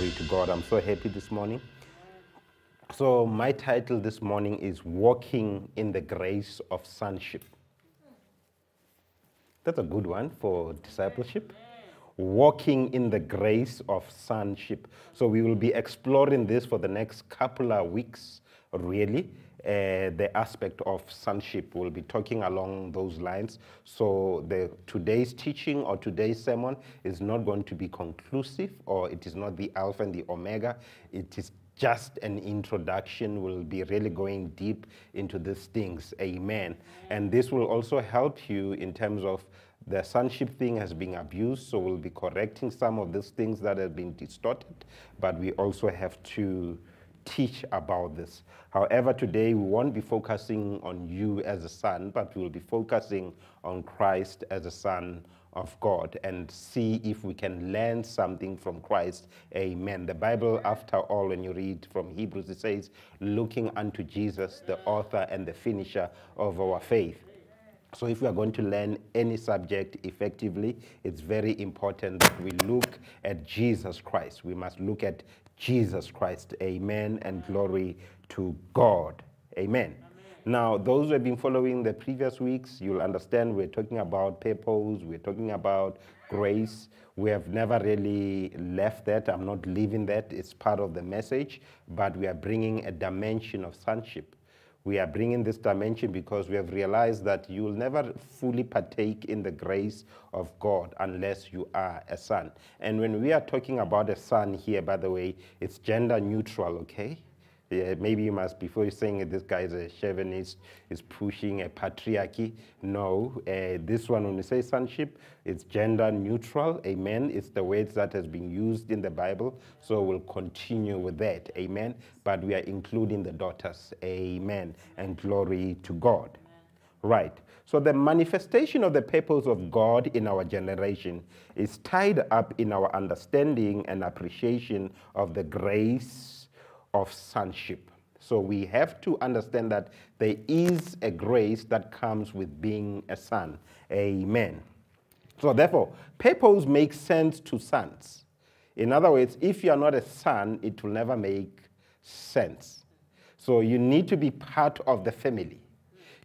Glory to God. I'm so happy this morning. So, my title this morning is Walking in the Grace of Sonship. That's a good one for discipleship. Walking in the grace of sonship. So, we will be exploring this for the next couple of weeks, really. Uh, the aspect of sonship. We'll be talking along those lines. So the today's teaching or today's sermon is not going to be conclusive, or it is not the alpha and the omega. It is just an introduction. We'll be really going deep into these things. Amen. And this will also help you in terms of the sonship thing has been abused, so we'll be correcting some of these things that have been distorted, but we also have to teach about this. However, today we won't be focusing on you as a son, but we'll be focusing on Christ as a son of God and see if we can learn something from Christ. Amen. The Bible, after all, when you read from Hebrews, it says, looking unto Jesus, the author and the finisher of our faith. So, if we are going to learn any subject effectively, it's very important that we look at Jesus Christ. We must look at Jesus Christ. Amen. And glory to God. Amen. Now, those who have been following the previous weeks, you'll understand we're talking about purpose, we're talking about grace. We have never really left that. I'm not leaving that. It's part of the message, but we are bringing a dimension of sonship. We are bringing this dimension because we have realized that you will never fully partake in the grace of God unless you are a son. And when we are talking about a son here, by the way, it's gender neutral, okay? Yeah, maybe you must, before you're saying this guy is a chauvinist, is pushing a patriarchy. No, uh, this one, when you say sonship, it's gender neutral. Amen. It's the words that has been used in the Bible. So we'll continue with that. Amen. But we are including the daughters. Amen. And glory to God. Right. So the manifestation of the purpose of God in our generation is tied up in our understanding and appreciation of the grace of sonship. So we have to understand that there is a grace that comes with being a son. Amen. So therefore, purpose makes sense to sons. In other words, if you are not a son, it will never make sense. So you need to be part of the family.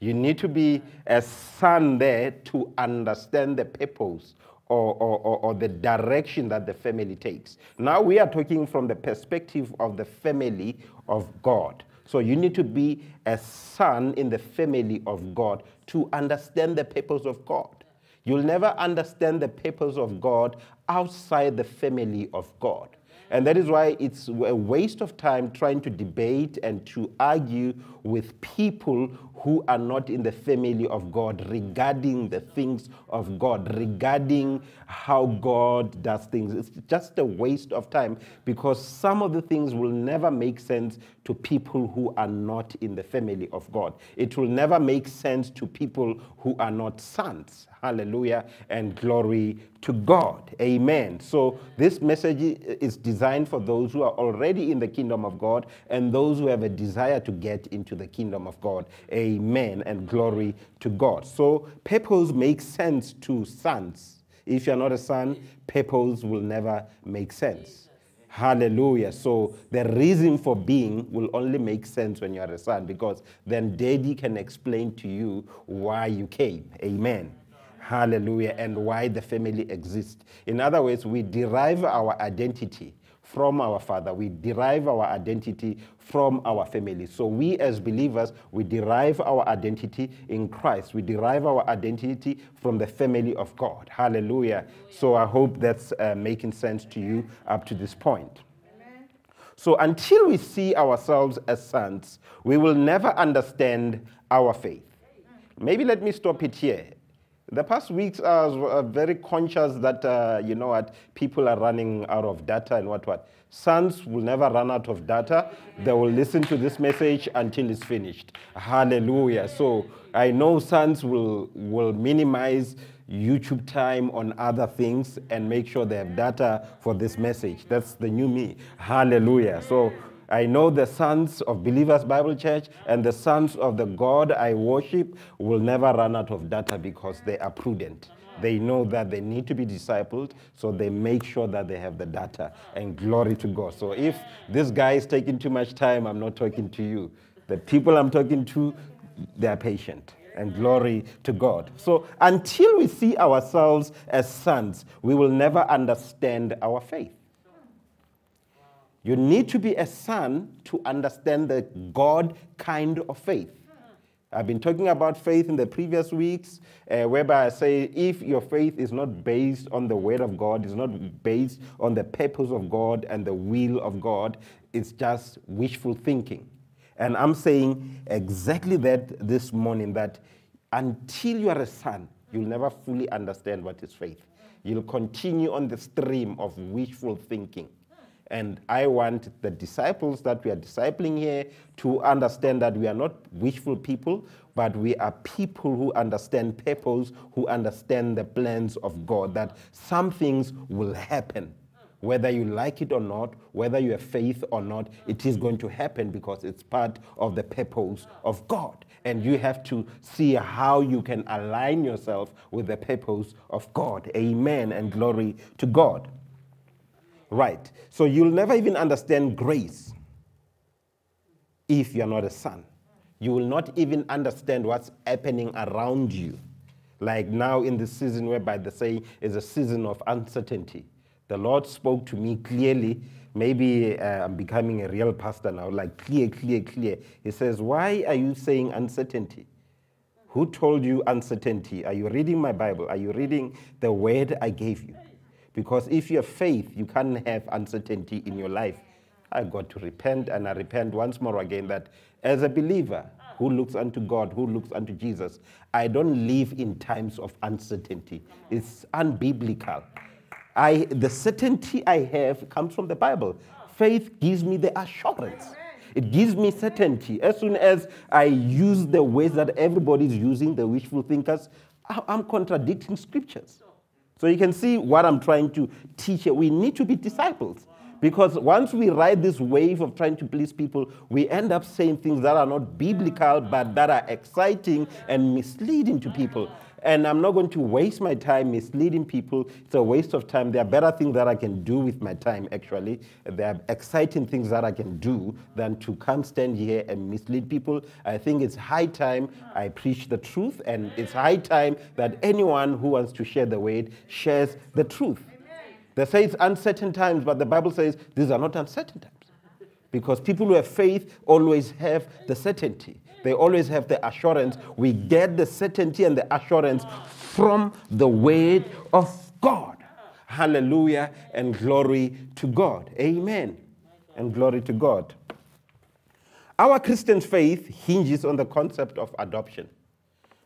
You need to be a son there to understand the purpose or, or, or, the direction that the family takes. Now we are talking from the perspective of the family of God. So you need to be a son in the family of God to understand the purpose of God. You'll never understand the purpose of God outside the family of God. And that is why it's a waste of time trying to debate and to argue with people who are not in the family of God regarding the things of God, regarding how God does things. It's just a waste of time because some of the things will never make sense to people who are not in the family of God. It will never make sense to people who are not sons. Hallelujah and glory to God. Amen. So this message is designed for those who are already in the kingdom of God and those who have a desire to get into the kingdom of God. Amen and glory to God. So purpose makes sense to sons. If you're not a son, purpose will never make sense. Hallelujah. So the reason for being will only make sense when you're a son because then daddy can explain to you why you came. Amen. Hallelujah. And why the family exists. In other words, we derive our identity from our father. We derive our identity from our family. So we as believers, we derive our identity in Christ. We derive our identity from the family of God. Hallelujah. So I hope that's uh, making sense to you up to this point. So until we see ourselves as sons, we will never understand our faith. Maybe let me stop it here. The past weeks, I was very conscious that, uh, you know what, people are running out of data and what, what. Sons will never run out of data. They will listen to this message until it's finished. Hallelujah. So I know sons will, will minimize YouTube time on other things and make sure they have data for this message. That's the new me. Hallelujah. So I know the sons of Believers Bible Church and the sons of the God I worship will never run out of data because they are prudent. They know that they need to be discipled, so they make sure that they have the data. And glory to God. So if this guy is taking too much time, I'm not talking to you. The people I'm talking to, they're patient. And glory to God. So until we see ourselves as sons, we will never understand our faith. You need to be a son to understand the God kind of faith. I've been talking about faith in the previous weeks, uh, whereby I say if your faith is not based on the Word of God, is not based on the purpose of God and the will of God, it's just wishful thinking. And I'm saying exactly that this morning that until you are a son, you'll never fully understand what is faith. You'll continue on the stream of wishful thinking. And I want the disciples that we are discipling here to understand that we are not wishful people, but we are people who understand purpose, who understand the plans of God, that some things will happen. Whether you like it or not, whether you have faith or not, it is going to happen because it's part of the purpose of God. And you have to see how you can align yourself with the purpose of God. Amen and glory to God. Right. So you'll never even understand grace if you're not a son. You will not even understand what's happening around you. Like now in the season whereby they say is a season of uncertainty. The Lord spoke to me clearly. Maybe uh, I'm becoming a real pastor now, like clear, clear, clear. He says, Why are you saying uncertainty? Who told you uncertainty? Are you reading my Bible? Are you reading the word I gave you? Because if you have faith, you can't have uncertainty in your life. I got to repent, and I repent once more again that as a believer who looks unto God, who looks unto Jesus, I don't live in times of uncertainty. It's unbiblical. I, the certainty I have comes from the Bible. Faith gives me the assurance. It gives me certainty. As soon as I use the ways that everybody is using, the wishful thinkers, I'm contradicting scriptures. So you can see what I'm trying to teach. We need to be disciples. Because once we ride this wave of trying to please people, we end up saying things that are not biblical, but that are exciting and misleading to people and I'm not going to waste my time misleading people. It's a waste of time. There are better things that I can do with my time, actually. There are exciting things that I can do than to come stand here and mislead people. I think it's high time I preach the truth, and it's high time that anyone who wants to share the word shares the truth. They say it's uncertain times, but the Bible says these are not uncertain times. Because people who have faith always have the certainty. They always have the assurance. We get the certainty and the assurance from the word of God. Hallelujah and glory to God. Amen. And glory to God. Our Christian faith hinges on the concept of adoption.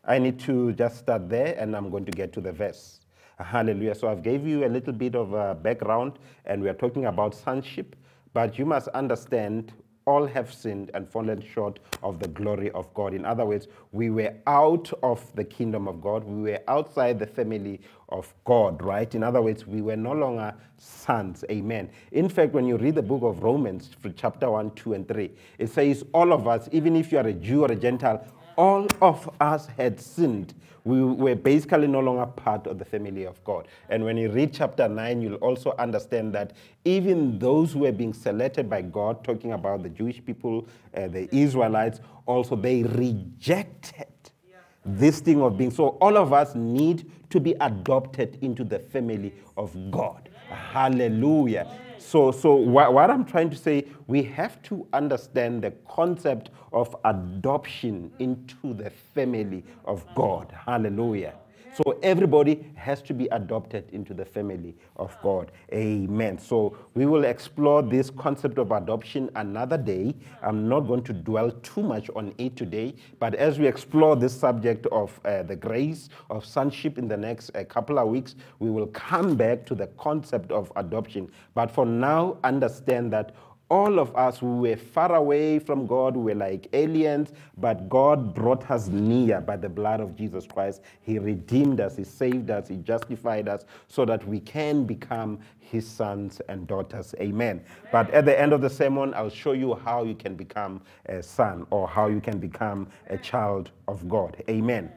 I need to just start there and I'm going to get to the verse. Hallelujah. So I've gave you a little bit of a background and we are talking about sonship, but you must understand all have sinned and fallen short of the glory of God. In other words, we were out of the kingdom of God. We were outside the family of God, right? In other words, we were no longer sons. Amen. In fact, when you read the book of Romans, chapter 1, 2, and 3, it says, All of us, even if you are a Jew or a Gentile, all of us had sinned we were basically no longer part of the family of God. And when you read chapter 9, you'll also understand that even those who were being selected by God, talking about the Jewish people, uh, the Israelites, also they rejected this thing of being. So all of us need to be adopted into the family of God. Hallelujah. So, so what, what I'm trying to say, we have to understand the concept of adoption into the family of God. Hallelujah. So everybody has to be adopted into the family of God. Amen. So we will explore this concept of adoption another day. I'm not going to dwell too much on it today, but as we explore this subject of uh, the grace of sonship in the next uh, couple of weeks, we will come back to the concept of adoption. But for now, understand that all of us who were far away from God, we were like aliens, but God brought us near by the blood of Jesus Christ. He redeemed us, He saved us, He justified us so that we can become His sons and daughters. Amen. But at the end of the sermon, I'll show you how you can become a son or how you can become a child of God. Amen.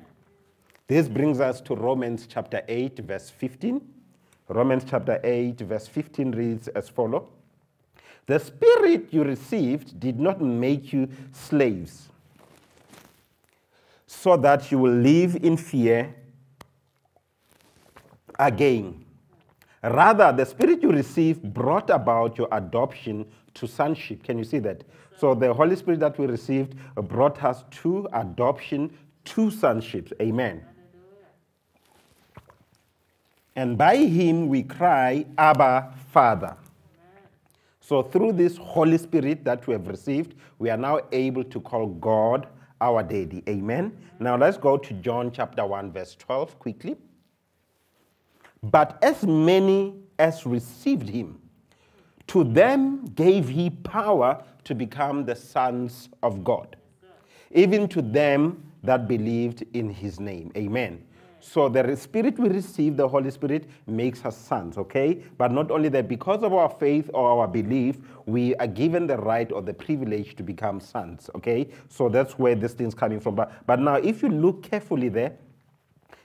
This brings us to Romans chapter 8, verse 15. Romans chapter 8, verse 15 reads as follows The Spirit you received did not make you slaves, so that you will live in fear again. Rather, the Spirit you received brought about your adoption to sonship. Can you see that? So, the Holy Spirit that we received brought us to adoption to sonship. Amen. And by him we cry, Abba, Father. So, through this Holy Spirit that we have received, we are now able to call God our daddy. Amen. Now, let's go to John chapter 1, verse 12 quickly. But as many as received him, to them gave he power to become the sons of God, even to them that believed in his name. Amen. So the Spirit we receive, the Holy Spirit, makes us sons, okay? But not only that, because of our faith or our belief, we are given the right or the privilege to become sons, okay? So that's where this thing's coming from. But, but now, if you look carefully there,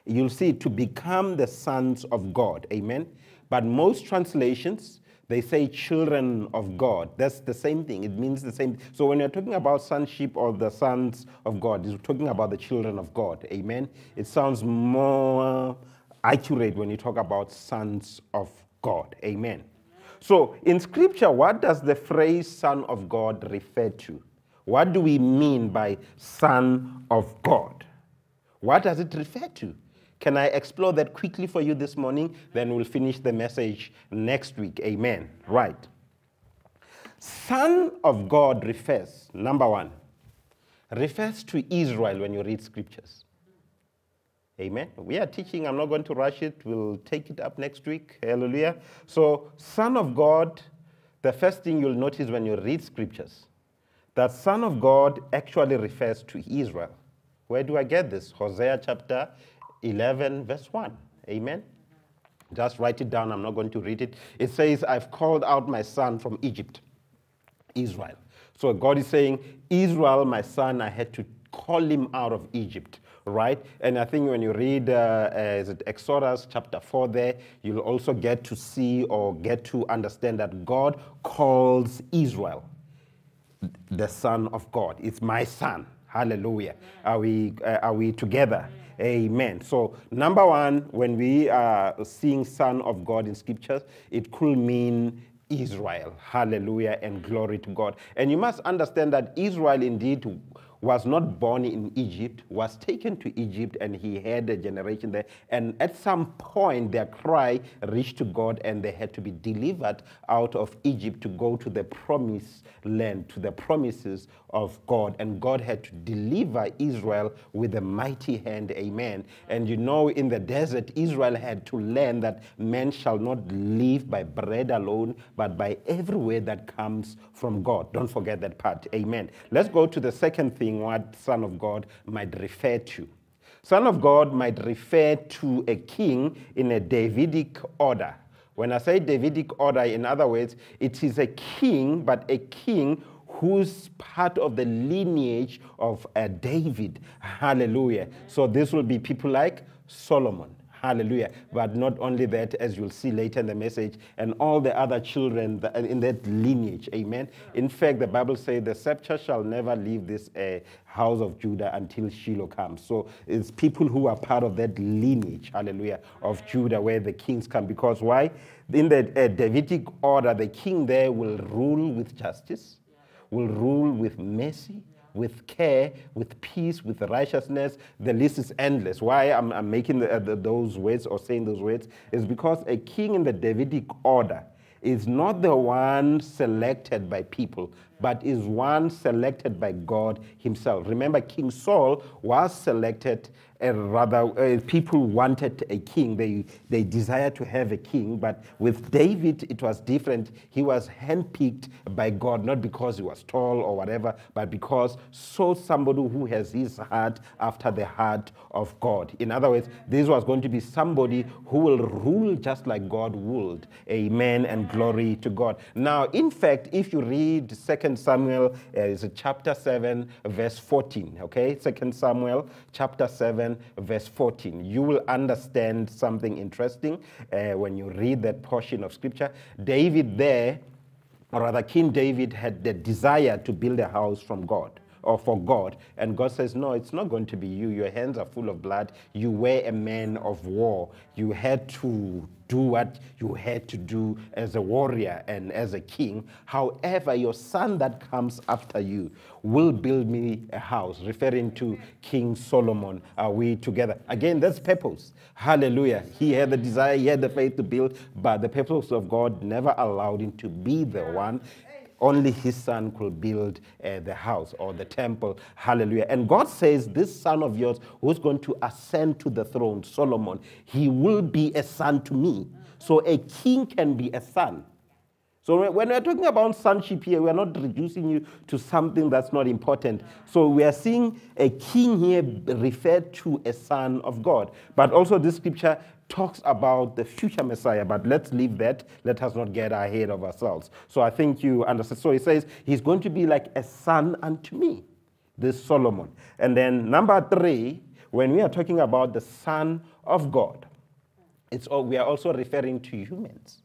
you'll see to become the sons of God, amen? But most translations, they say children of mm. God. That's the same thing. It means the same. So when you're talking about sonship or the sons of God, you're talking about the children of God. Amen. It sounds more accurate when you talk about sons of God. Amen. So in scripture, what does the phrase son of God refer to? What do we mean by son of God? What does it refer to? Can I explore that quickly for you this morning? Then we'll finish the message next week. Amen. Right. Son of God refers, number one, refers to Israel when you read scriptures. Amen. We are teaching, I'm not going to rush it. We'll take it up next week. Hallelujah. So, Son of God, the first thing you'll notice when you read scriptures, that Son of God actually refers to Israel. Where do I get this? Hosea chapter 11, verse 1. Amen. Just write it down. I'm not going to read it. It says, I've called out my son from Egypt, Israel. So God is saying, Israel, my son, I had to call him out of Egypt, right? And I think when you read uh, uh, Exodus chapter 4 there, you'll also get to see or get to understand that God calls Israel the son of God. It's my son. Hallelujah. Are we, uh, are we together? Amen. So, number one, when we are seeing Son of God in scriptures, it could mean Israel. Hallelujah and glory to God. And you must understand that Israel indeed was not born in Egypt, was taken to Egypt, and he had a generation there. And at some point, their cry reached to God, and they had to be delivered out of Egypt to go to the promised land, to the promises of God. And God had to deliver Israel with a mighty hand. Amen. And you know, in the desert, Israel had to learn that man shall not live by bread alone, but by every word that comes from God. Don't forget that part. Amen. Let's go to the second thing what Son of God might refer to. Son of God might refer to a king in a Davidic order. When I say Davidic order, in other words, it is a king, but a king who's part of the lineage of uh, David. Hallelujah. So this will be people like Solomon. Hallelujah. But not only that, as you'll see later in the message, and all the other children in that lineage. Amen. In fact, the Bible says the scepter shall never leave this uh, house of Judah until Shiloh comes. So it's people who are part of that lineage, hallelujah, of Judah where the kings come. Because why? In the uh, Davidic order, the king there will rule with justice, will rule with mercy with care, with peace, with righteousness. The list is endless. Why I'm, I'm making the, uh, the, those words or saying those words is because a king in the Davidic order is not the one selected by people, but is one selected by God Himself. Remember, King Saul was selected rather uh, people wanted a king. They, they desired to have a king, but with David, it was different. He was handpicked by God, not because he was tall or whatever, but because so somebody who has his heart after the heart of God. In other words, this was going to be somebody who will rule just like God would. Amen and glory to God. Now, in fact, if you read 2 Samuel, uh, it's chapter 7, verse 14, okay? 2 Samuel chapter 7, 7, verse 14. You will understand something interesting uh, when you read that portion of scripture. David, there, or rather, King David had the desire to build a house from God or for God. And God says, No, it's not going to be you. Your hands are full of blood. You were a man of war. You had to do what you had to do as a warrior and as a king. However, your son that comes after you will build me a house, referring to King Solomon. Are we together? Again, that's purpose. Hallelujah. He had the desire, he had the faith to build, but the purpose of God never allowed him to be the one only his son could build uh, the house or the temple. Hallelujah. And God says, This son of yours who's going to ascend to the throne, Solomon, he will be a son to me. So a king can be a son. So when we're talking about sonship here, we're not reducing you to something that's not important. So we are seeing a king here referred to a son of God. But also this scripture talks about the future Messiah, but let's leave that. Let us not get ahead of ourselves. So I think you understand. So he says, He's going to be like a son unto me, this Solomon. And then number three, when we are talking about the Son of God, it's all, we are also referring to humans.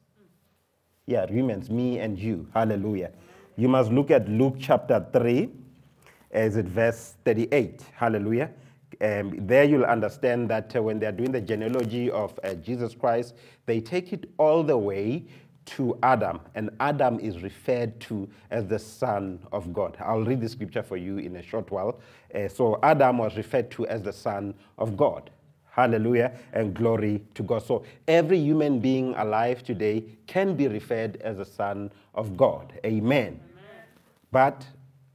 Yeah, humans, me and you. Hallelujah. You must look at Luke chapter 3, as it verse 38. Hallelujah. Um, there you'll understand that uh, when they're doing the genealogy of uh, Jesus Christ, they take it all the way to Adam, and Adam is referred to as the Son of God. I'll read the scripture for you in a short while. Uh, so, Adam was referred to as the Son of God. Hallelujah and glory to God. So, every human being alive today can be referred as a Son of God. Amen. Amen. But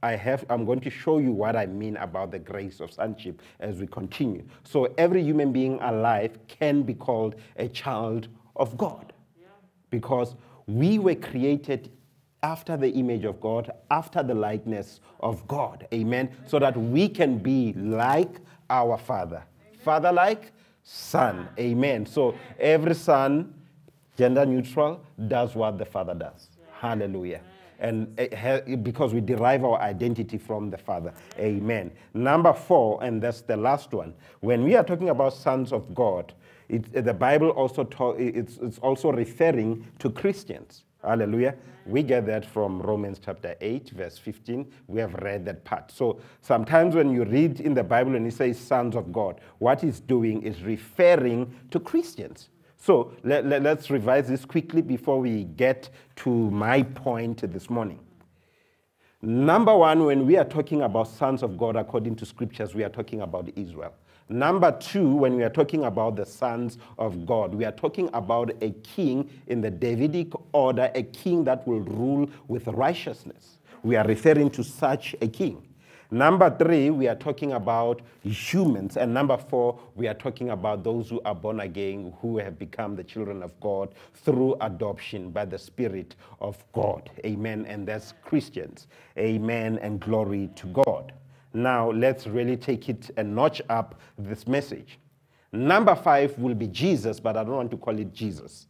I have, I'm going to show you what I mean about the grace of sonship as we continue. So every human being alive can be called a child of God yeah. because we were created after the image of God, after the likeness of God. Amen. So that we can be like our Father. Father like, Son. Amen. So every son, gender neutral, does what the Father does. Hallelujah and because we derive our identity from the Father. Amen. Number four, and that's the last one. When we are talking about sons of God, it, the Bible also talk, it's, it's also referring to Christians. Hallelujah. We get that from Romans chapter 8, verse 15. We have read that part. So sometimes when you read in the Bible and it says sons of God, what it's doing is referring to Christians. So let, let, let's revise this quickly before we get to my point this morning. Number one, when we are talking about sons of God according to scriptures, we are talking about Israel. Number two, when we are talking about the sons of God, we are talking about a king in the Davidic order, a king that will rule with righteousness. We are referring to such a king. Number three, we are talking about humans. And number four, we are talking about those who are born again, who have become the children of God through adoption by the Spirit of God. Amen. And that's Christians. Amen. And glory to God. Now, let's really take it a notch up this message. Number five will be Jesus, but I don't want to call it Jesus.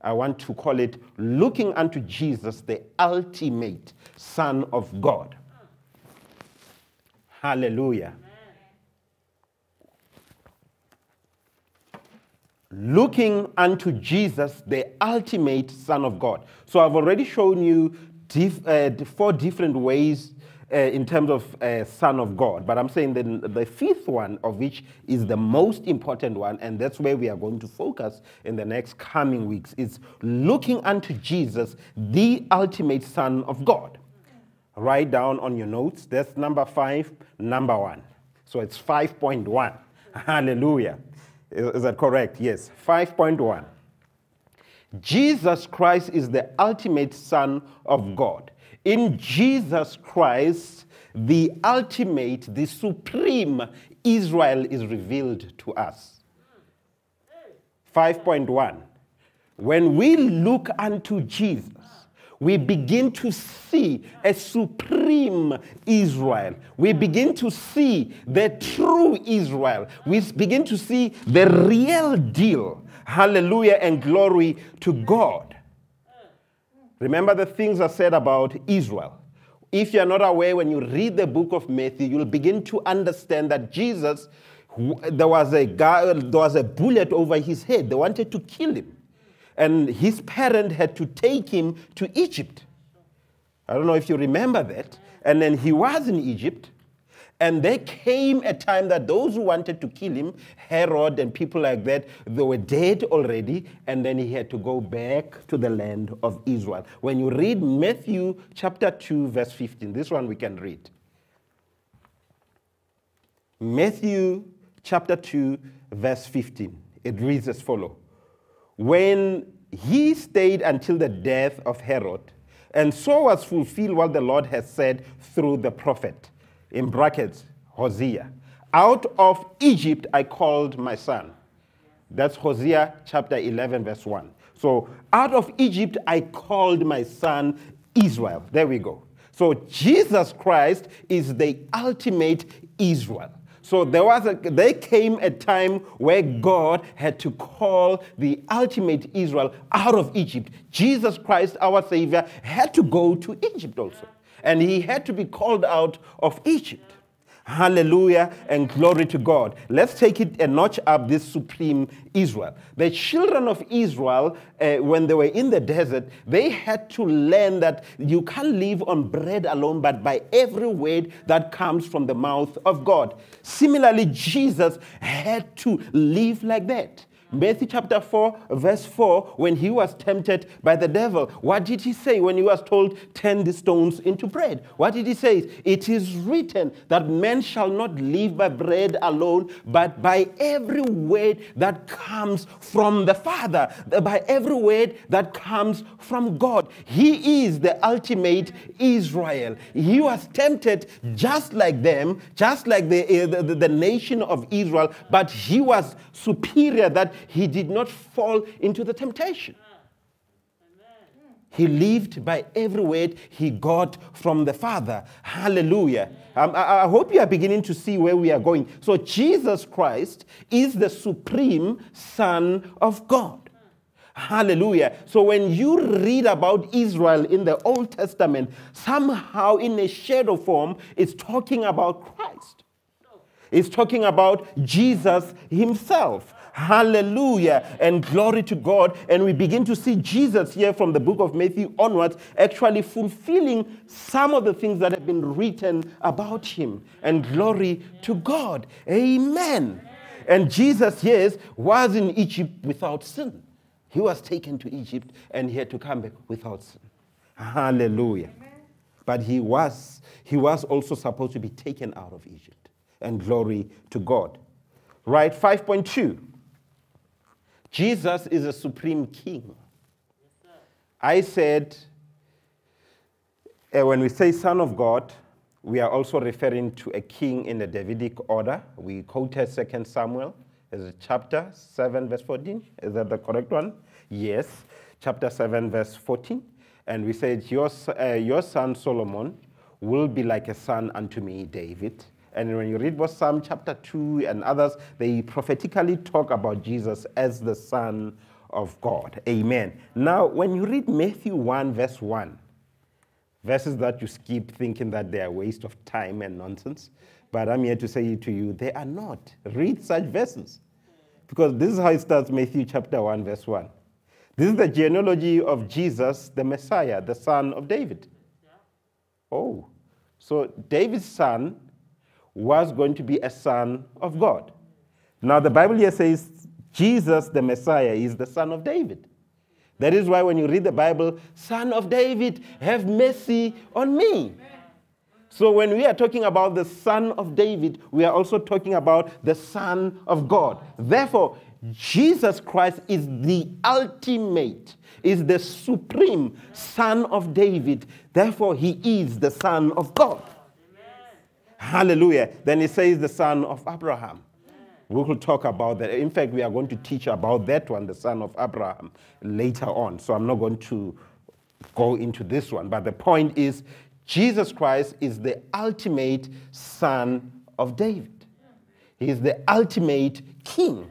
I want to call it looking unto Jesus, the ultimate Son of God. Hallelujah. Looking unto Jesus, the ultimate Son of God. So I've already shown you uh, four different ways uh, in terms of uh, Son of God. But I'm saying the, the fifth one of which is the most important one, and that's where we are going to focus in the next coming weeks, is looking unto Jesus, the ultimate Son of God write down on your notes. That's number five, number one. So it's 5.1. Hallelujah. Is that correct? Yes. 5.1. Jesus Christ is the ultimate Son of God. In Jesus Christ, the ultimate, the supreme Israel is revealed to us. 5.1. When we look unto Jesus, we begin to see a supreme Israel. We begin to see the true Israel. We begin to see the real deal. Hallelujah and glory to God. Remember the things I said about Israel. If you're not aware, when you read the book of Matthew, you'll begin to understand that Jesus there was a guy, there was a bullet over his head. They wanted to kill him. And his parent had to take him to Egypt. I don't know if you remember that. And then he was in Egypt. And there came a time that those who wanted to kill him, Herod and people like that, they were dead already, and then he had to go back to the land of Israel. When you read Matthew chapter 2, verse 15, this one we can read. Matthew chapter 2, verse 15. It reads as follows When he stayed until the death of Herod, and so was fulfilled what the Lord has said through the prophet in brackets, Hosea. Out of Egypt I called my son. That's Hosea chapter 11, verse 1. So, out of Egypt I called my son Israel. There we go. So, Jesus Christ is the ultimate Israel. So there was a, there came a time where God had to call the ultimate Israel out of Egypt. Jesus Christ, our Savior, had to go to Egypt also and he had to be called out of Egypt. Hallelujah and glory to God. Let's take it a notch up this supreme Israel. The children of Israel, uh, when they were in the desert, they had to learn that you can't live on bread alone, but by every word that comes from the mouth of God. Similarly, Jesus had to live like that. Matthew chapter 4, verse 4, when he was tempted by the devil, what did he say when he was told, Turn the stones into bread? What did he say? It is written that man shall not live by bread alone, but by every word that comes from the Father, by every word that comes from God. He is the ultimate Israel. He was tempted just like them, just like the, the, the, the nation of Israel, but he was superior that he did not fall into the temptation. He lived by every word he got from the Father. Hallelujah. Um, I, I, hope you are beginning to see where we are going. So, Jesus Christ is the supreme Son of God. Hallelujah. So, when you read about Israel in the Old Testament, somehow in a shadow form, it's talking about Christ, it's talking about Jesus Himself. Hallelujah and glory to God. And we begin to see Jesus here from the book of Matthew onwards, actually fulfilling some of the things that have been written about him. And glory to God. Amen. And Jesus, yes, was in Egypt without sin. He was taken to Egypt and he had to come back without sin. Hallelujah. But he was, he was also supposed to be taken out of Egypt. And glory to God. Right, 5.2. Jesus is a supreme king. I said, uh, when we say Son of God, we are also referring to a king in the Davidic order. We quoted 2 Samuel as chapter 7, verse 14. Is that the correct one? Yes, chapter 7, verse 14. And we said, Your, uh, your son Solomon will be like a son unto me, David and when you read both Psalm chapter 2 and others, they prophetically talk about Jesus as the Son of God. Amen. Now, when you read Matthew 1, verse 1, verses that you skip thinking that they are a waste of time and nonsense, but I'm here to say to you, they are not. Read such verses. Because this is how it starts Matthew chapter 1, verse 1. This is the genealogy of Jesus, the Messiah, the son of David. Oh, so David's son was going to be a son of God. Now, the Bible here says Jesus, the Messiah, is the son of David. That is why when you read the Bible, Son of David, have mercy on me. So when we are talking about the Son of David, we are also talking about the Son of God. Therefore, Jesus Christ is the ultimate, is the supreme Son of David. Therefore, he is the Son of God. Hallelujah. Then it says the son of Abraham. We will talk about that. In fact, we are going to teach about that one, the son of Abraham, later on. So I'm not going to go into this one. But the point is, Jesus Christ is the ultimate son of David. He is the ultimate king.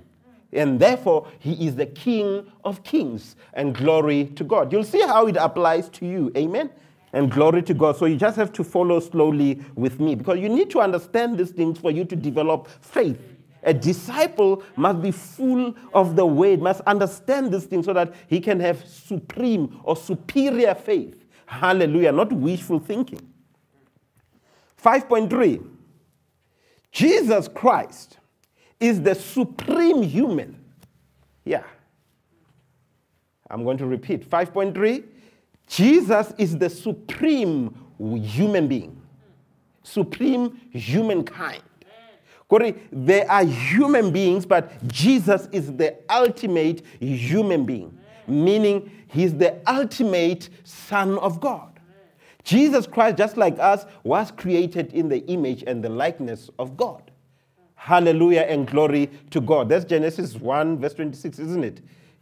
And therefore, he is the king of kings. And glory to God. You'll see how it applies to you. Amen and glory to God. So you just have to follow slowly with me because you need to understand these things for you to develop faith A disciple must be full of the word, must understand this thing so that he can have supreme or superior faith. Hallelujah, not wishful thinking. 5.3 Jesus Christ is the supreme human. Yeah. I'm going to repeat 5.3 Jesus is the supreme human being, supreme humankind. They are human beings, but Jesus is the ultimate human being, meaning he's the ultimate Son of God. Jesus Christ, just like us, was created in the image and the likeness of God. Hallelujah and glory to God. That's Genesis 1, verse 26, isn't it?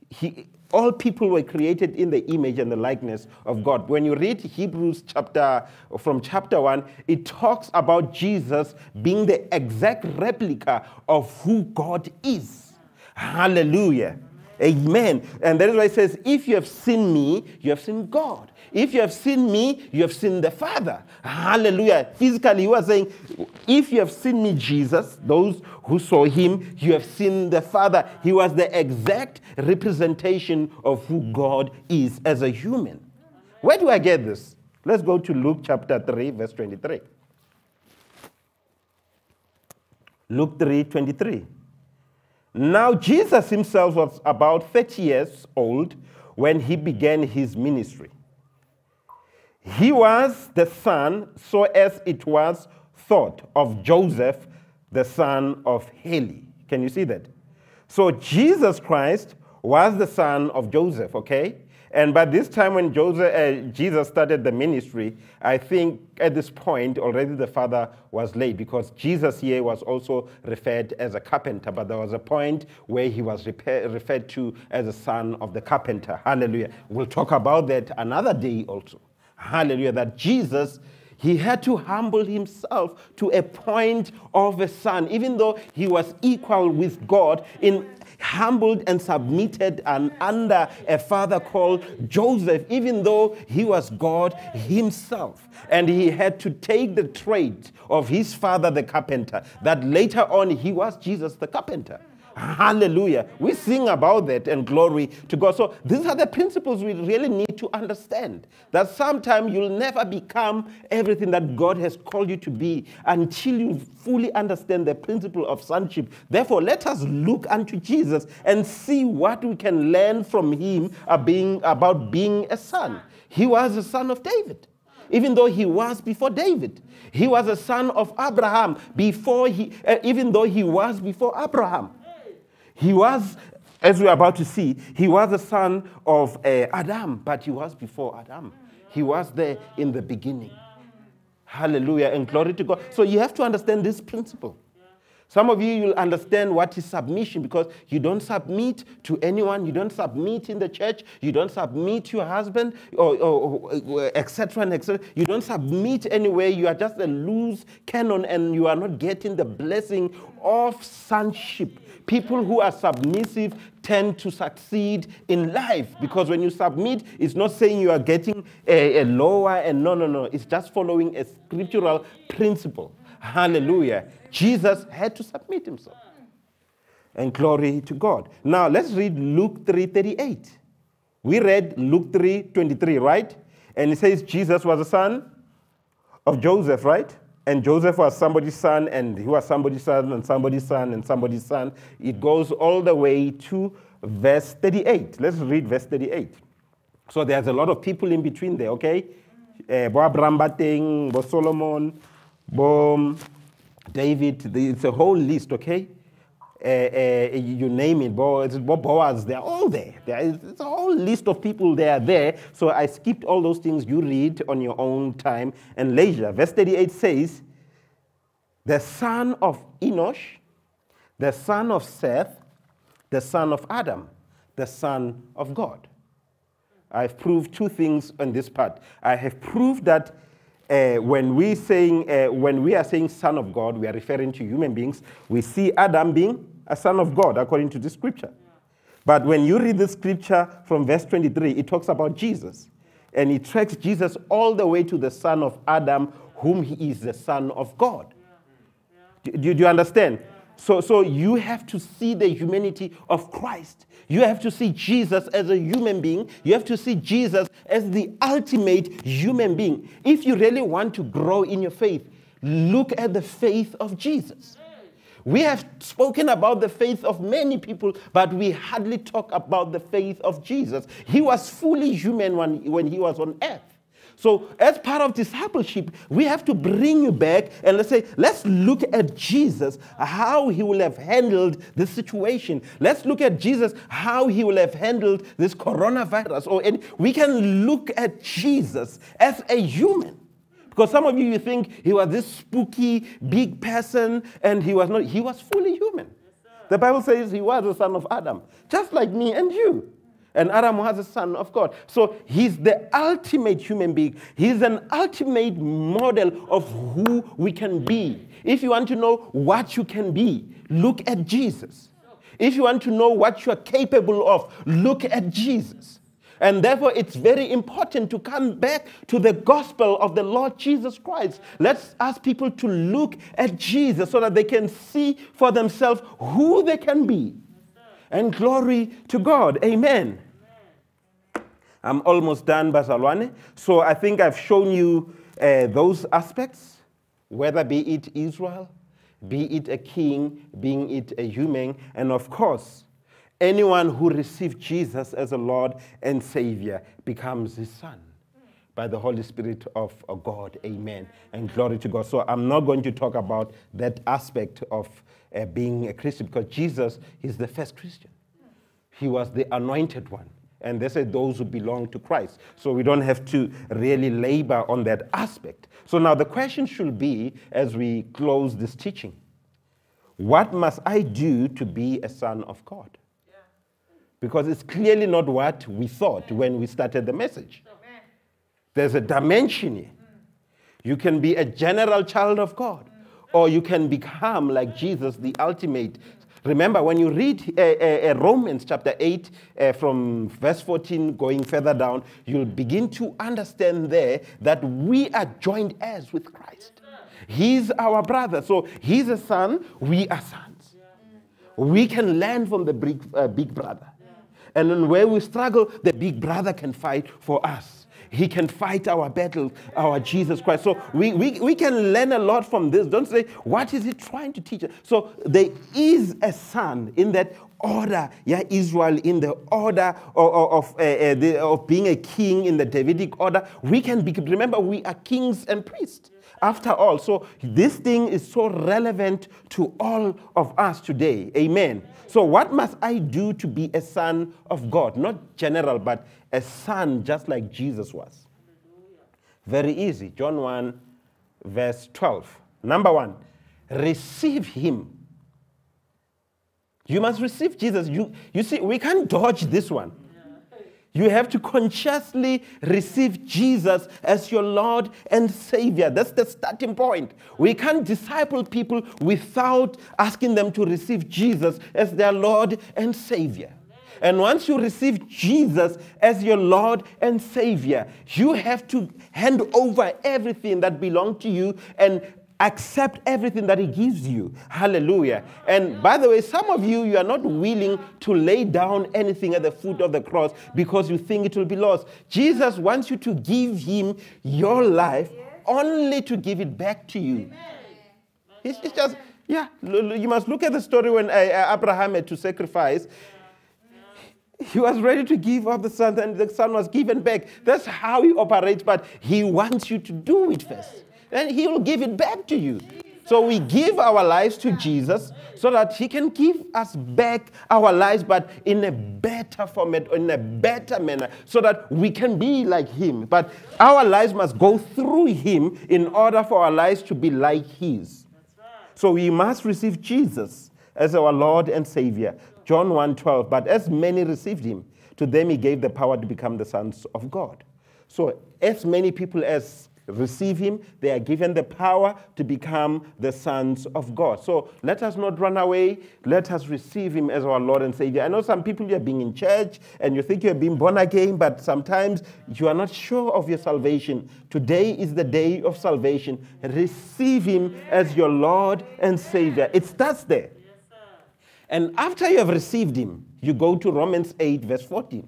He, all people were created in the image and the likeness of God. When you read Hebrews chapter from chapter 1, it talks about Jesus being the exact replica of who God is. Hallelujah. Amen. And that is why it says, if you have seen me, you have seen God. If you have seen me, you have seen the Father. Hallelujah. Physically, you are saying, if you have seen me, Jesus, those who saw him, you have seen the Father. He was the exact representation of who God is as a human. Where do I get this? Let's go to Luke chapter 3, verse 23. Luke 3 23. Now, Jesus himself was about 30 years old when he began his ministry. He was the son, so as it was thought, of Joseph, the son of Heli. Can you see that? So Jesus Christ was the son of Joseph, okay? And by this time, when Joseph, uh, Jesus started the ministry, I think at this point already the father was late because Jesus here was also referred as a carpenter, but there was a point where he was referred to as a son of the carpenter. Hallelujah. We'll talk about that another day also. Hallelujah. That Jesus, he had to humble himself to a point of a son, even though he was equal with God in humbled and submitted and under a father called Joseph, even though he was God himself. And he had to take the trait of his father, the carpenter, that later on he was Jesus, the carpenter. Hallelujah. We sing about that and glory to God. So these are the principles we really need to understand. That sometimes you'll never become everything that God has called you to be until you fully understand the principle of sonship. Therefore, let us look unto Jesus and see what we can learn from him about being a son. He was a son of David even though he was before David. He was a son of Abraham before he, uh, even though he was before Abraham. He was, as we're about to see, he was the son of uh, Adam, but he was before Adam. He was there in the beginning. Hallelujah and glory to God. So you have to understand this principle. Some of you will understand what is submission because you don't submit to anyone, you don't submit in the church, you don't submit to your husband, or, or, etc. and etc. You don't submit anywhere. You are just a loose cannon, and you are not getting the blessing of sonship. People who are submissive tend to succeed in life because when you submit, it's not saying you are getting a, a lower and no, no, no. It's just following a scriptural principle. Hallelujah. Jesus had to submit himself. And glory to God. Now let's read Luke 3:38. We read Luke 3:23, right? And it says Jesus was a son of Joseph, right? And Joseph was somebody's son, and he was somebody's son, and somebody's son, and somebody's son. It goes all the way to verse 38. Let's read verse 38. So there's a lot of people in between there, okay? Uh, Bo Abraham Bo Solomon, Bo David, it's a whole list, okay? Uh, uh, you name it, Boaz, Boaz, they're all there. There is a whole list of people they are there. So I skipped all those things you read on your own time and leisure. Verse 38 says, the son of Enosh, the son of Seth, the son of Adam, the son of God. I've proved two things on this part. I have proved that uh, when, we saying, uh, when we are saying son of God, we are referring to human beings. We see Adam being a son of God, according to the scripture. But when you read the scripture from verse 23, it talks about Jesus. And it tracks Jesus all the way to the son of Adam, whom he is the son of God. Do, do, you understand? So, so you have to see the humanity of Christ. You have to see Jesus as a human being. You have to see Jesus as the ultimate human being. If you really want to grow in your faith, look at the faith of Jesus. We have spoken about the faith of many people, but we hardly talk about the faith of Jesus. He was fully human when, when he was on earth. So, as part of discipleship, we have to bring you back and let's say, let's look at Jesus, how he will have handled this situation. Let's look at Jesus, how he will have handled this coronavirus. Or, and we can look at Jesus as a human. Because some of you, you think he was this spooky, big person, and he was not. He was fully human. the Bible says he was the son of Adam, just like me and you. And Adam was a son of God. So he's the ultimate human being. He's an ultimate model of who we can be. If you want to know what you can be, look at Jesus. If you want to know what you are capable of, look at Jesus. And therefore, it's very important to come back to the gospel of the Lord Jesus Christ. Let's ask people to look at Jesus so that they can see for themselves who they can be. And glory to God. Amen. I'm almost done, Bazalwane. So I think I've shown you uh, those aspects, whether be it Israel, be it a king, being it a human, and of course, anyone who received Jesus as a Lord and Savior becomes his son by the Holy Spirit of God. Amen. And glory to God. So I'm not going to talk about that aspect of uh, being a Christian because Jesus is the first Christian. He was the anointed one. And they say those who belong to Christ. So we don't have to really labor on that aspect. So now the question should be as we close this teaching what must I do to be a son of God? Because it's clearly not what we thought when we started the message. There's a dimension here. You can be a general child of God, or you can become like Jesus, the ultimate Remember, when you read uh, uh, uh, Romans chapter 8 uh, from verse 14 going further down, you'll begin to understand there that we are joined heirs with Christ. He's our brother. So he's a son, we are sons. We can learn from the big, uh, big brother. And where we struggle, the big brother can fight for us. He can fight our battles, our Jesus Christ. So we, we, we can learn a lot from this. Don't say, what is he trying to teach us? So there is a son in that order, yeah, Israel in the order of, of, uh, uh, the, of being a king in the Davidic order. We can be, remember, we are kings and priests after all. So this thing is so relevant to all of us today. Amen. So what must I do to be a son of God? Not general, but a son just like Jesus was. Very easy. John 1, verse 12. Number one, receive him. You must receive Jesus. You, you see, we can't dodge this one. You have to consciously receive Jesus as your Lord and Savior. That's the starting point. We can't disciple people without asking them to receive Jesus as their Lord and Savior. And once you receive Jesus as your Lord and Savior, you have to hand over everything that belongs to you and accept everything that he gives you. Hallelujah. And by the way some of you you are not willing to lay down anything at the foot of the cross because you think it will be lost. Jesus wants you to give him your life only to give it back to you. It's, it's just yeah you must look at the story when uh, uh, abraham had to sacrifice he was ready to give up the son, and the son was given back. That's how he operates, but he wants you to do it first. And he will give it back to you. So we give our lives to Jesus so that he can give us back our lives, but in a better format, in a better manner, so that we can be like him. But our lives must go through him in order for our lives to be like his. So we must receive Jesus as our Lord and Savior. John 1:12. But as many received him, to them he gave the power to become the sons of God. So as many people as receive him, they are given the power to become the sons of God. So let us not run away. Let us receive him as our Lord and Savior. I know some people you are being in church and you think you are being born again, but sometimes you are not sure of your salvation. Today is the day of salvation. Receive him as your Lord and Savior. It starts there. And after you have received him, you go to Romans 8, verse 14.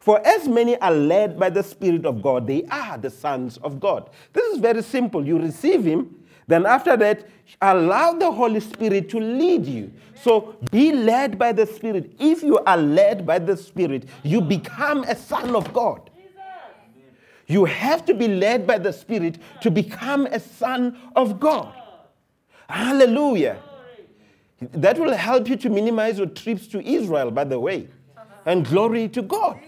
For as many are led by the Spirit of God, they are the sons of God. This is very simple. You receive him, then after that, allow the Holy Spirit to lead you. So be led by the Spirit. If you are led by the Spirit, you become a son of God. You have to be led by the Spirit to become a son of God. Hallelujah. That will help you to minimize your trips to Israel, by the way. And glory to God.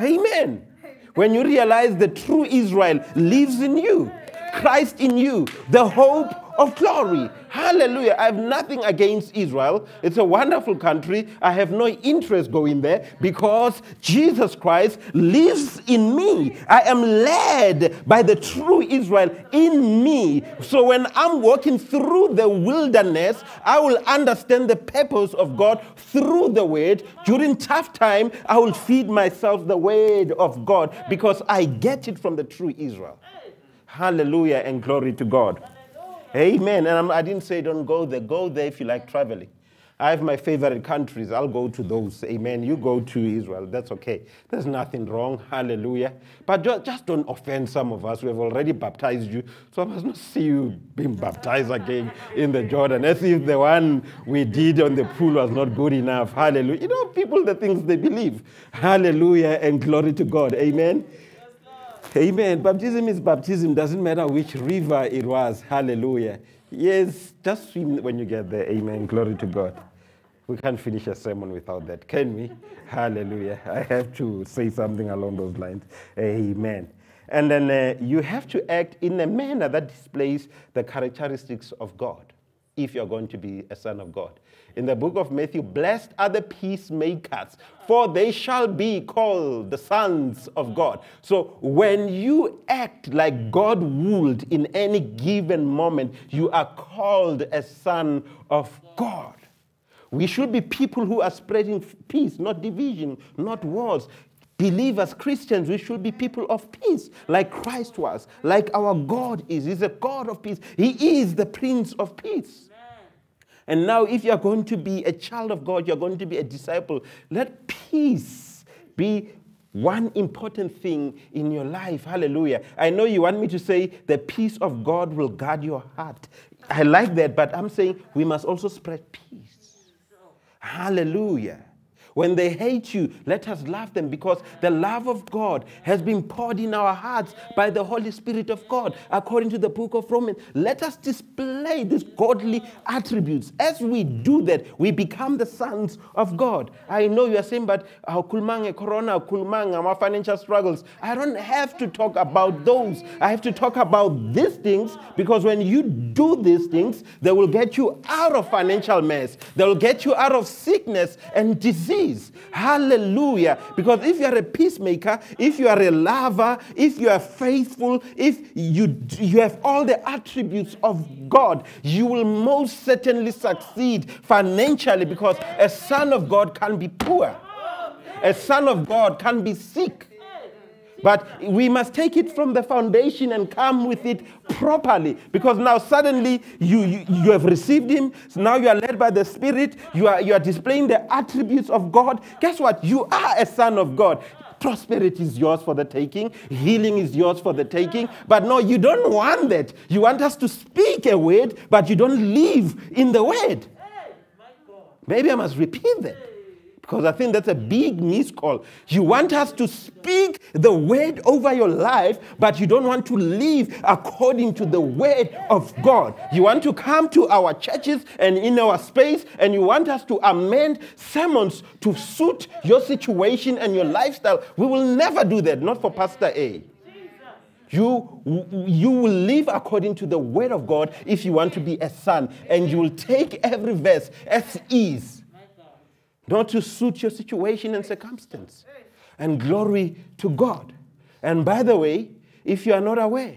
Amen. When you realize the true Israel lives in you, Christ in you, the hope of glory. Hallelujah. I have nothing against Israel. It's a wonderful country. I have no interest going there because Jesus Christ lives in me. I am led by the true Israel in me. So when I'm walking through the wilderness, I will understand the purpose of God through the word. During tough time, I will feed myself the word of God because I get it from the true Israel. Hallelujah and glory to God. Amen. And I'm, I did not say don't go there. Go there if you like traveling. I have my favorite countries. I'll go to those. Amen. You go to Israel. That's okay. There's nothing wrong. Hallelujah. But just don't offend some of us. We have already baptized you. So I must not see you being baptized again in the Jordan as if the one we did on the pool was not good enough. Hallelujah. You know, people, the things they believe. Hallelujah and glory to God. Amen. Amen. Baptism is baptism. Doesn't matter which river it was. Hallelujah. Yes, just swim when you get there. Amen. Glory to God. We can't finish a sermon without that, can we? Hallelujah. I have to say something along those lines. Amen. And then uh, you have to act in a manner that displays the characteristics of God if you're going to be a son of God in the book of Matthew, blessed are the peacemakers, for they shall be called the sons of God. So when you act like God would in any given moment, you are called a son of God. We should be people who are spreading peace, not division, not wars. Believers, Christians, we should be people of peace, like Christ was, like our God is. He's a God of peace. He is the Prince of Peace. And now, if you're going to be a child of God, you're going to be a disciple, let peace be one important thing in your life. Hallelujah. I know you want me to say the peace of God will guard your heart. I like that, but I'm saying we must also spread peace. Hallelujah. When they hate you, let us love them because the love of God has been poured in our hearts by the Holy Spirit of God, according to the book of Romans. Let us display these godly attributes. As we do that, we become the sons of God. I know you are saying, but our kulmange corona, kulmang, our financial struggles. I don't have to talk about those. I have to talk about these things because when you do these things, they will get you out of financial mess. They will get you out of sickness and disease peace. Hallelujah. Because if you are a peacemaker, if you are a lover, if you are faithful, if you, you have all the attributes of God, you will most certainly succeed financially because a son of God can be poor. A son of God can be sick. But we must take it from the foundation and come with it properly. Because now suddenly you, you, you have received Him. So now you are led by the Spirit. You are, you are displaying the attributes of God. Guess what? You are a son of God. Prosperity is yours for the taking. Healing is yours for the taking. But no, you don't want that. You want us to speak a word, but you don't live in the word. Maybe I must repeat that. Because I think that's a big miscall. You want us to speak the word over your life, but you don't want to live according to the word of God. You want to come to our churches and in our space, and you want us to amend sermons to suit your situation and your lifestyle. We will never do that, not for Pastor A. You, you will live according to the word of God if you want to be a son, and you will take every verse as is not to suit your situation and circumstance. And glory to God. And by the way, if you are not aware,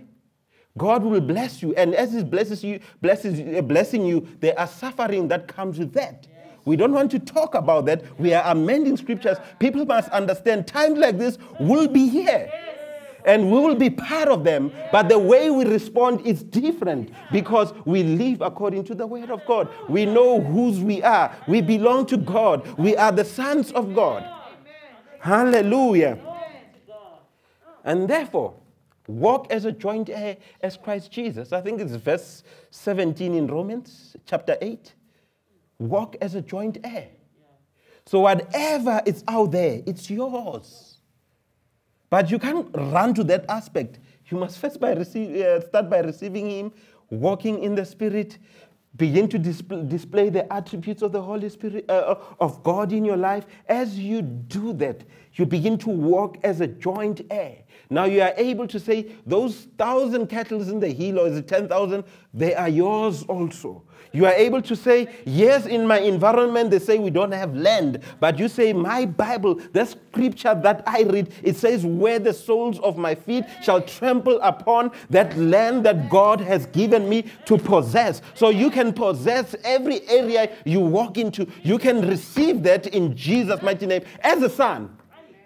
God will bless you. And as He blesses you, blesses, uh, blessing you, there are suffering that comes with that. We don't want to talk about that. We are amending scriptures. People must understand times like this will be here. And we will be part of them, but the way we respond is different because we live according to the word of God. We know whose we are. We belong to God. We are the sons of God. Hallelujah. And therefore, walk as a joint heir as Christ Jesus. I think it's verse 17 in Romans chapter 8. Walk as a joint heir. So whatever is out there, it's yours. But you can't run to that aspect. You must first by receive, uh, start by receiving Him, walking in the Spirit, begin to display, display the attributes of the Holy Spirit, uh, of God in your life. As you do that, you begin to walk as a joint heir. Now you are able to say, those thousand cattle in the hill, or is it 10,000? They are yours also. You are able to say, yes, in my environment, they say we don't have land. But you say, my Bible, the scripture that I read, it says, where the soles of my feet shall trample upon that land that God has given me to possess. So you can possess every area you walk into. You can receive that in Jesus' mighty name as a son.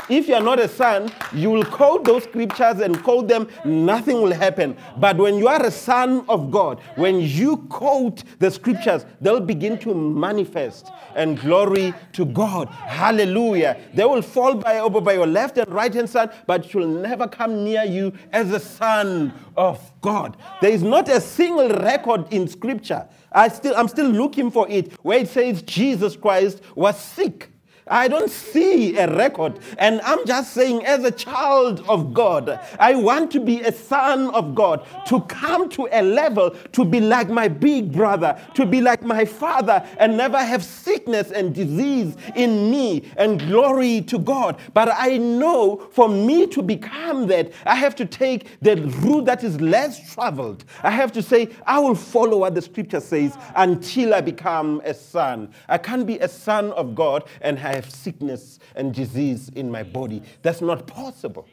If you are not a son, you will quote those scriptures and quote them, nothing will happen. But when you are a son of God, when you quote the scriptures, they'll begin to manifest and glory to God. Hallelujah. They will fall by over by your left and right hand side, but will never come near you as a son of God. There is not a single record in scripture. I still I'm still looking for it where it says Jesus Christ was sick. I don't see a record. And I'm just saying, as a child of God, I want to be a son of God, to come to a level to be like my big brother, to be like my father, and never have sickness and disease in me, and glory to God. But I know for me to become that, I have to take the route that is less traveled. I have to say, I will follow what the scripture says until I become a son. I can't be a son of God and have have sickness and disease in my body. That's not possible.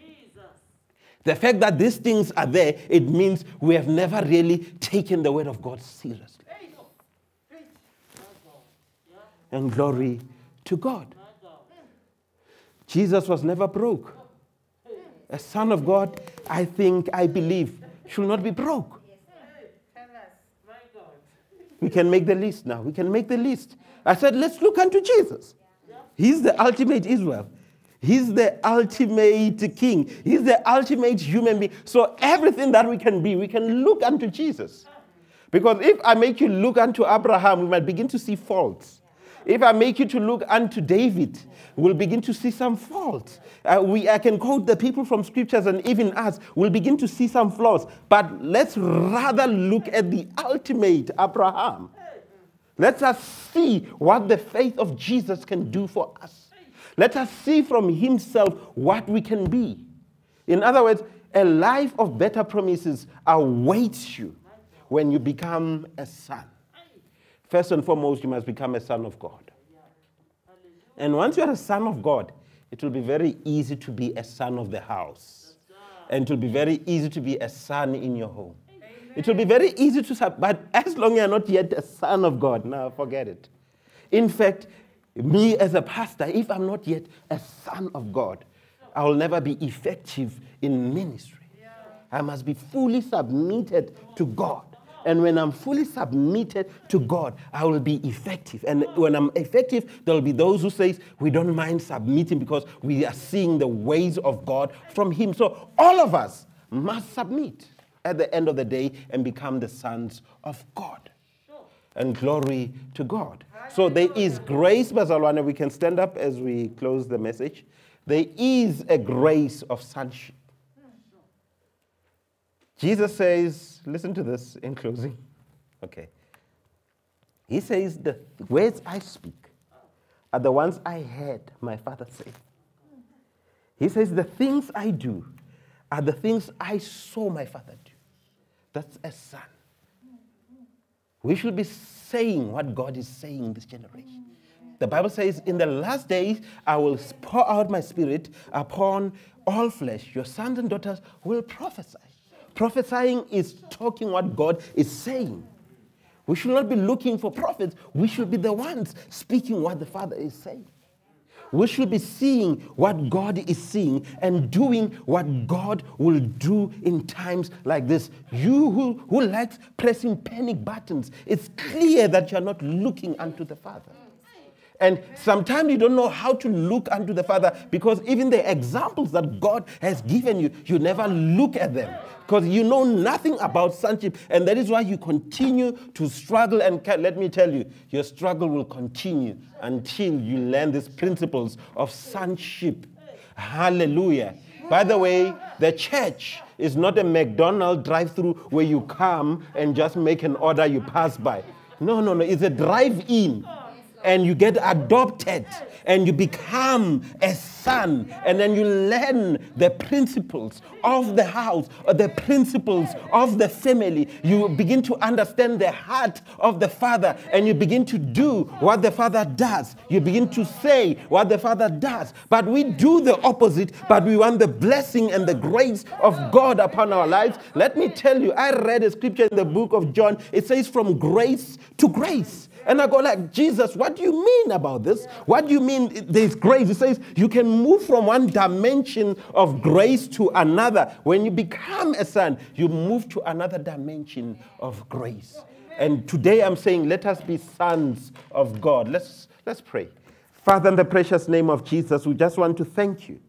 The fact that these things are there, it means we have never really taken the word of God seriously. And glory to God. Jesus was never broke. A son of God, I think, I believe, should not be broke. We can make the list now. We can make the list. I said, let's look unto Jesus. He's the ultimate Israel. He's the ultimate king. He's the ultimate human being. So everything that we can be, we can look unto Jesus. Because if I make you look unto Abraham, we might begin to see faults. If I make you to look unto David, we'll begin to see some faults. Uh, we, I can quote the people from scriptures and even us, we'll begin to see some flaws. But let's rather look at the ultimate Abraham. Let us see what the faith of Jesus can do for us. Let us see from Himself what we can be. In other words, a life of better promises awaits you when you become a son. First and foremost, you must become a son of God. And once you are a son of God, it will be very easy to be a son of the house. And it will be very easy to be a son in your home. It will be very easy to sub, but as long as you're not yet a son of God, now forget it. In fact, me as a pastor, if I'm not yet a son of God, I will never be effective in ministry. I must be fully submitted to God. And when I'm fully submitted to God, I will be effective. And when I'm effective, there will be those who say, we don't mind submitting because we are seeing the ways of God from Him. So all of us must submit at the end of the day and become the sons of God. And glory to God. So there is grace, Bazalwana. We can stand up as we close the message. There is a grace of sonship. Jesus says, listen to this in closing. Okay. He says, The words I speak are the ones I heard my father say. He says, The things I do are the things I saw my father do. That's a son. We should be saying what God is saying in this generation. The Bible says, In the last days, I will pour out my spirit upon all flesh. Your sons and daughters will prophesy. Prophesying is talking what God is saying. We should not be looking for prophets. We should be the ones speaking what the Father is saying. We should be seeing what God is seeing and doing what God will do in times like this. You who, who likes pressing panic buttons, it's clear that you're not looking unto the Father. And sometimes you don't know how to look unto the Father because even the examples that God has given you, you never look at them because you know nothing about sonship. And that is why you continue to struggle. And let me tell you, your struggle will continue until you learn these principles of sonship. Hallelujah. By the way, the church is not a McDonald's drive through where you come and just make an order, you pass by. No, no, no. It's a drive in and you get adopted and you become a son and then you learn the principles of the house or the principles of the family. You begin to understand the heart of the father and you begin to do what the father does. You begin to say what the father does. But we do the opposite but we want the blessing and the grace of god upon our lives. Let me tell you i read a scripture in the book of john. It says from grace to grace and I go like, Jesus, what do you mean about this? What do you mean there's grace? He says you can move from one dimension of grace to another. When you become a son, you move to another dimension of grace. And today I'm saying, let us be sons of God. Let's, let's pray. Father, in the precious name of Jesus, we just want to thank you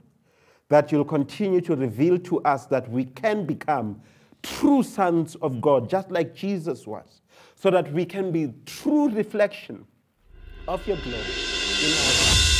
that you'll continue to reveal to us that we can become true sons of God, just like Jesus was so that we can be true reflection of your glory.